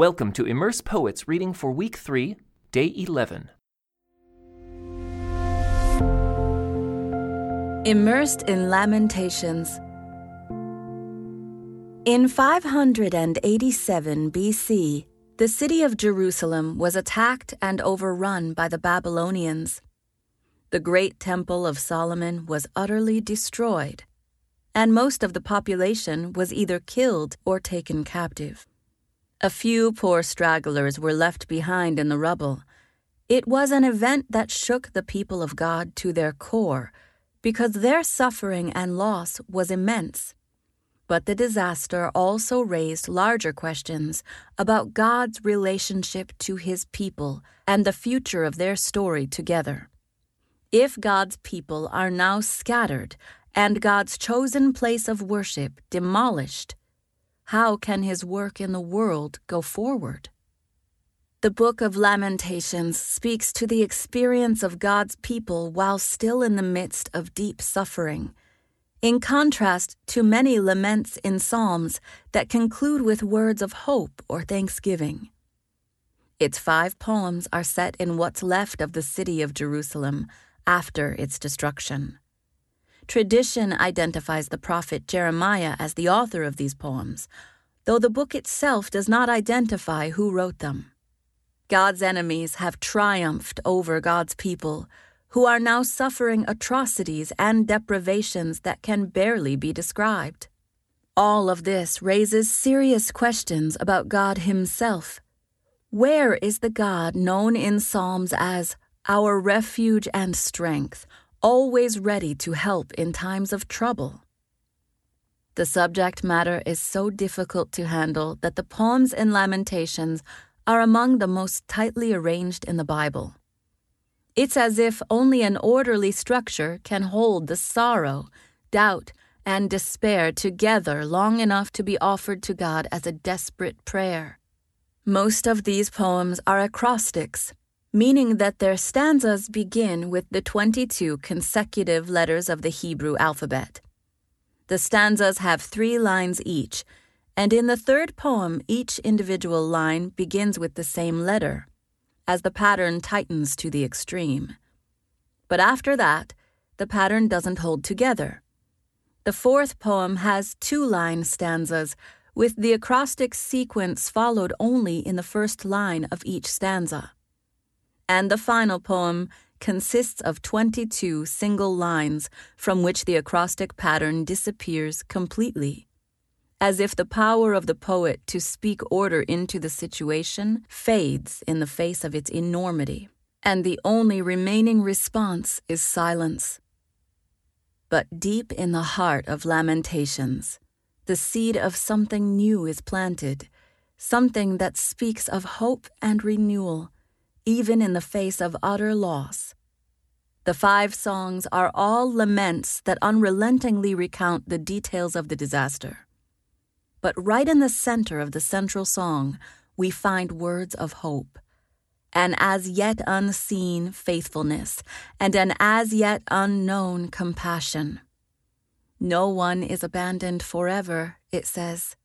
Welcome to Immerse Poets reading for week 3, day 11. Immersed in Lamentations. In 587 BC, the city of Jerusalem was attacked and overrun by the Babylonians. The great temple of Solomon was utterly destroyed, and most of the population was either killed or taken captive. A few poor stragglers were left behind in the rubble. It was an event that shook the people of God to their core because their suffering and loss was immense. But the disaster also raised larger questions about God's relationship to his people and the future of their story together. If God's people are now scattered and God's chosen place of worship demolished, how can his work in the world go forward? The Book of Lamentations speaks to the experience of God's people while still in the midst of deep suffering, in contrast to many laments in Psalms that conclude with words of hope or thanksgiving. Its five poems are set in what's left of the city of Jerusalem after its destruction. Tradition identifies the prophet Jeremiah as the author of these poems, though the book itself does not identify who wrote them. God's enemies have triumphed over God's people, who are now suffering atrocities and deprivations that can barely be described. All of this raises serious questions about God Himself. Where is the God known in Psalms as our refuge and strength, always ready to help in times of trouble. The subject matter is so difficult to handle that the poems in Lamentations are among the most tightly arranged in the Bible. It's as if only an orderly structure can hold the sorrow, doubt, and despair together long enough to be offered to God as a desperate prayer. Most of these poems are acrostics, meaning that their stanzas begin with the 22 consecutive letters of the Hebrew alphabet. The stanzas have three lines each, and in the third poem, each individual line begins with the same letter, as the pattern tightens to the extreme. But after that, the pattern doesn't hold together. The fourth poem has two line stanzas, with the acrostic sequence followed only in the first line of each stanza and the final poem consists of 22 single lines from which the acrostic pattern disappears completely. As if the power of the poet to speak order into the situation fades in the face of its enormity, and the only remaining response is silence. But deep in the heart of Lamentations, the seed of something new is planted, something that speaks of hope and renewal even in the face of utter loss. The five songs are all laments that unrelentingly recount the details of the disaster. But right in the center of the central song, we find words of hope, an as yet unseen faithfulness, and an as yet unknown compassion. No one is abandoned forever, it says,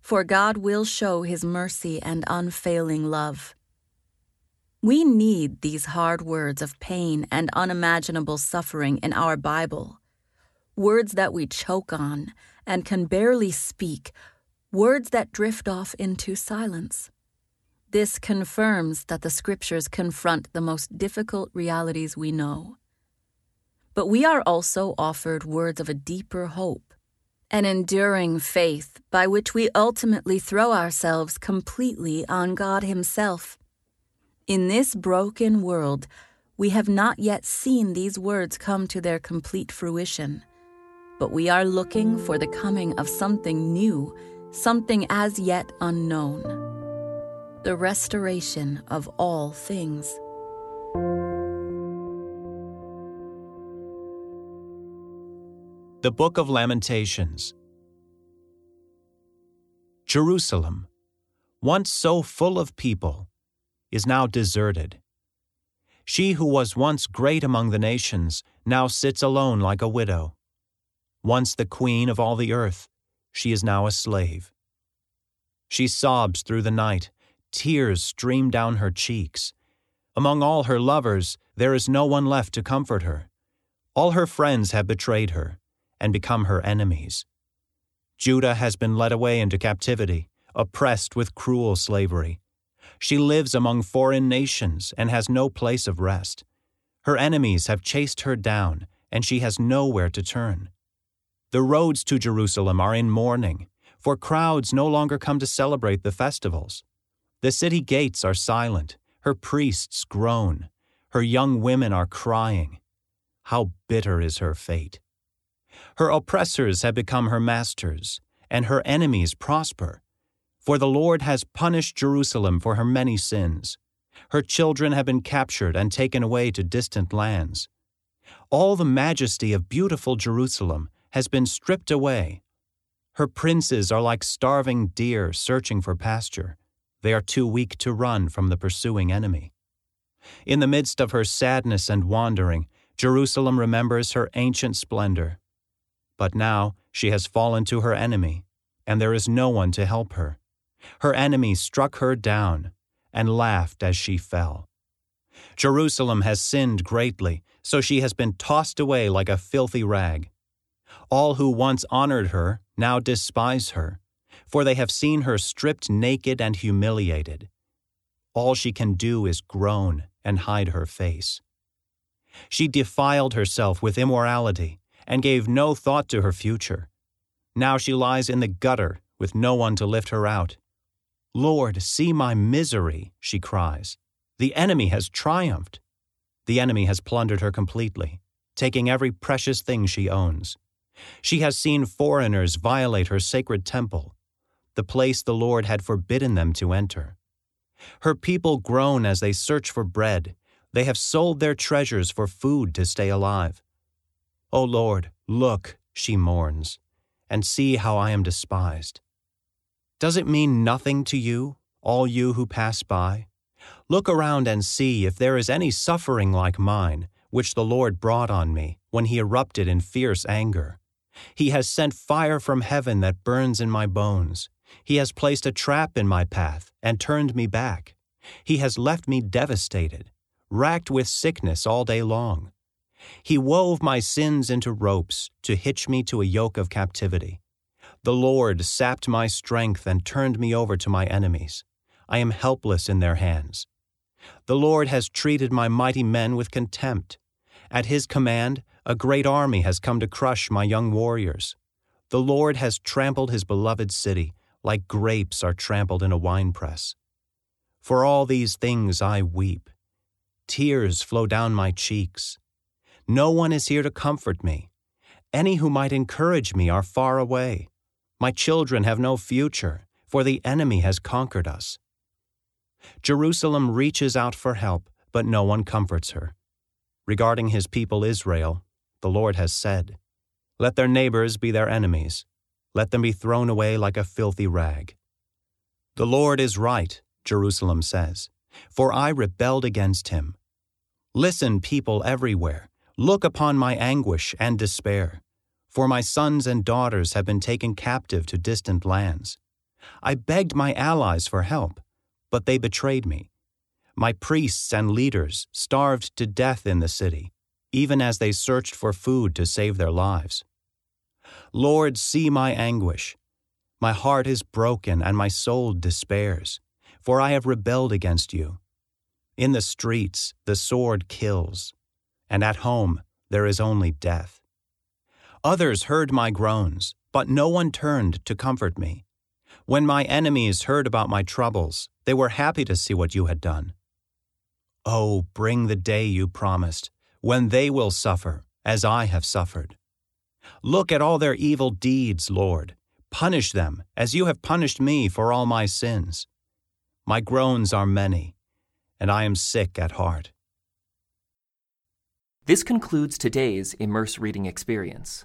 for God will show his mercy and unfailing love. We need these hard words of pain and unimaginable suffering in our Bible. Words that we choke on and can barely speak, words that drift off into silence. This confirms that the scriptures confront the most difficult realities we know. But we are also offered words of a deeper hope, an enduring faith by which we ultimately throw ourselves completely on God Himself in this broken world, we have not yet seen these words come to their complete fruition. But we are looking for the coming of something new, something as yet unknown the restoration of all things. The Book of Lamentations. Jerusalem, once so full of people, is now deserted. She who was once great among the nations now sits alone like a widow. Once the queen of all the earth, she is now a slave. She sobs through the night Tears stream down her cheeks. Among all her lovers, there is no one left to comfort her. All her friends have betrayed her and become her enemies. Judah has been led away into captivity, oppressed with cruel slavery. She lives among foreign nations and has no place of rest. Her enemies have chased her down, and she has nowhere to turn. The roads to Jerusalem are in mourning, for crowds no longer come to celebrate the festivals. The city gates are silent, her priests groan, her young women are crying. How bitter is her fate! Her oppressors have become her masters, and her enemies prosper. For the Lord has punished Jerusalem for her many sins. Her children have been captured and taken away to distant lands. All the majesty of beautiful Jerusalem has been stripped away. Her princes are like starving deer searching for pasture. They are too weak to run from the pursuing enemy. In the midst of her sadness and wandering, Jerusalem remembers her ancient splendor. But now she has fallen to her enemy, and there is no one to help her. Her enemy struck her down and laughed as she fell. Jerusalem has sinned greatly, so she has been tossed away like a filthy rag. All who once honored her now despise her, for they have seen her stripped naked and humiliated. All she can do is groan and hide her face. She defiled herself with immorality and gave no thought to her future. Now she lies in the gutter with no one to lift her out. Lord, see my misery, she cries. The enemy has triumphed. The enemy has plundered her completely, taking every precious thing she owns. She has seen foreigners violate her sacred temple, the place the Lord had forbidden them to enter. Her people groan as they search for bread. They have sold their treasures for food to stay alive. O Lord, look, she mourns, and see how I am despised. Does it mean nothing to you, all you who pass by? Look around and see if there is any suffering like mine, which the Lord brought on me when he erupted in fierce anger. He has sent fire from heaven that burns in my bones. He has placed a trap in my path and turned me back. He has left me devastated, racked with sickness all day long. He wove my sins into ropes to hitch me to a yoke of captivity. The Lord sapped my strength and turned me over to my enemies. I am helpless in their hands. The Lord has treated my mighty men with contempt. At his command, a great army has come to crush my young warriors. The Lord has trampled his beloved city like grapes are trampled in a winepress. For all these things I weep. Tears flow down my cheeks. No one is here to comfort me. Any who might encourage me are far away. My children have no future, for the enemy has conquered us. Jerusalem reaches out for help, but no one comforts her. Regarding his people Israel, the Lord has said, Let their neighbors be their enemies, let them be thrown away like a filthy rag. The Lord is right, Jerusalem says, for I rebelled against him. Listen, people everywhere, look upon my anguish and despair, for my sons and daughters have been taken captive to distant lands. I begged my allies for help, but they betrayed me. My priests and leaders starved to death in the city, even as they searched for food to save their lives. Lord, see my anguish. My heart is broken and my soul despairs, for I have rebelled against you. In the streets, the sword kills, and at home, there is only death. Others heard my groans, but no one turned to comfort me. When my enemies heard about my troubles, they were happy to see what you had done. Oh, bring the day you promised, when they will suffer, as I have suffered. Look at all their evil deeds, Lord. Punish them, as you have punished me for all my sins. My groans are many, and I am sick at heart. This concludes today's Immerse Reading Experience.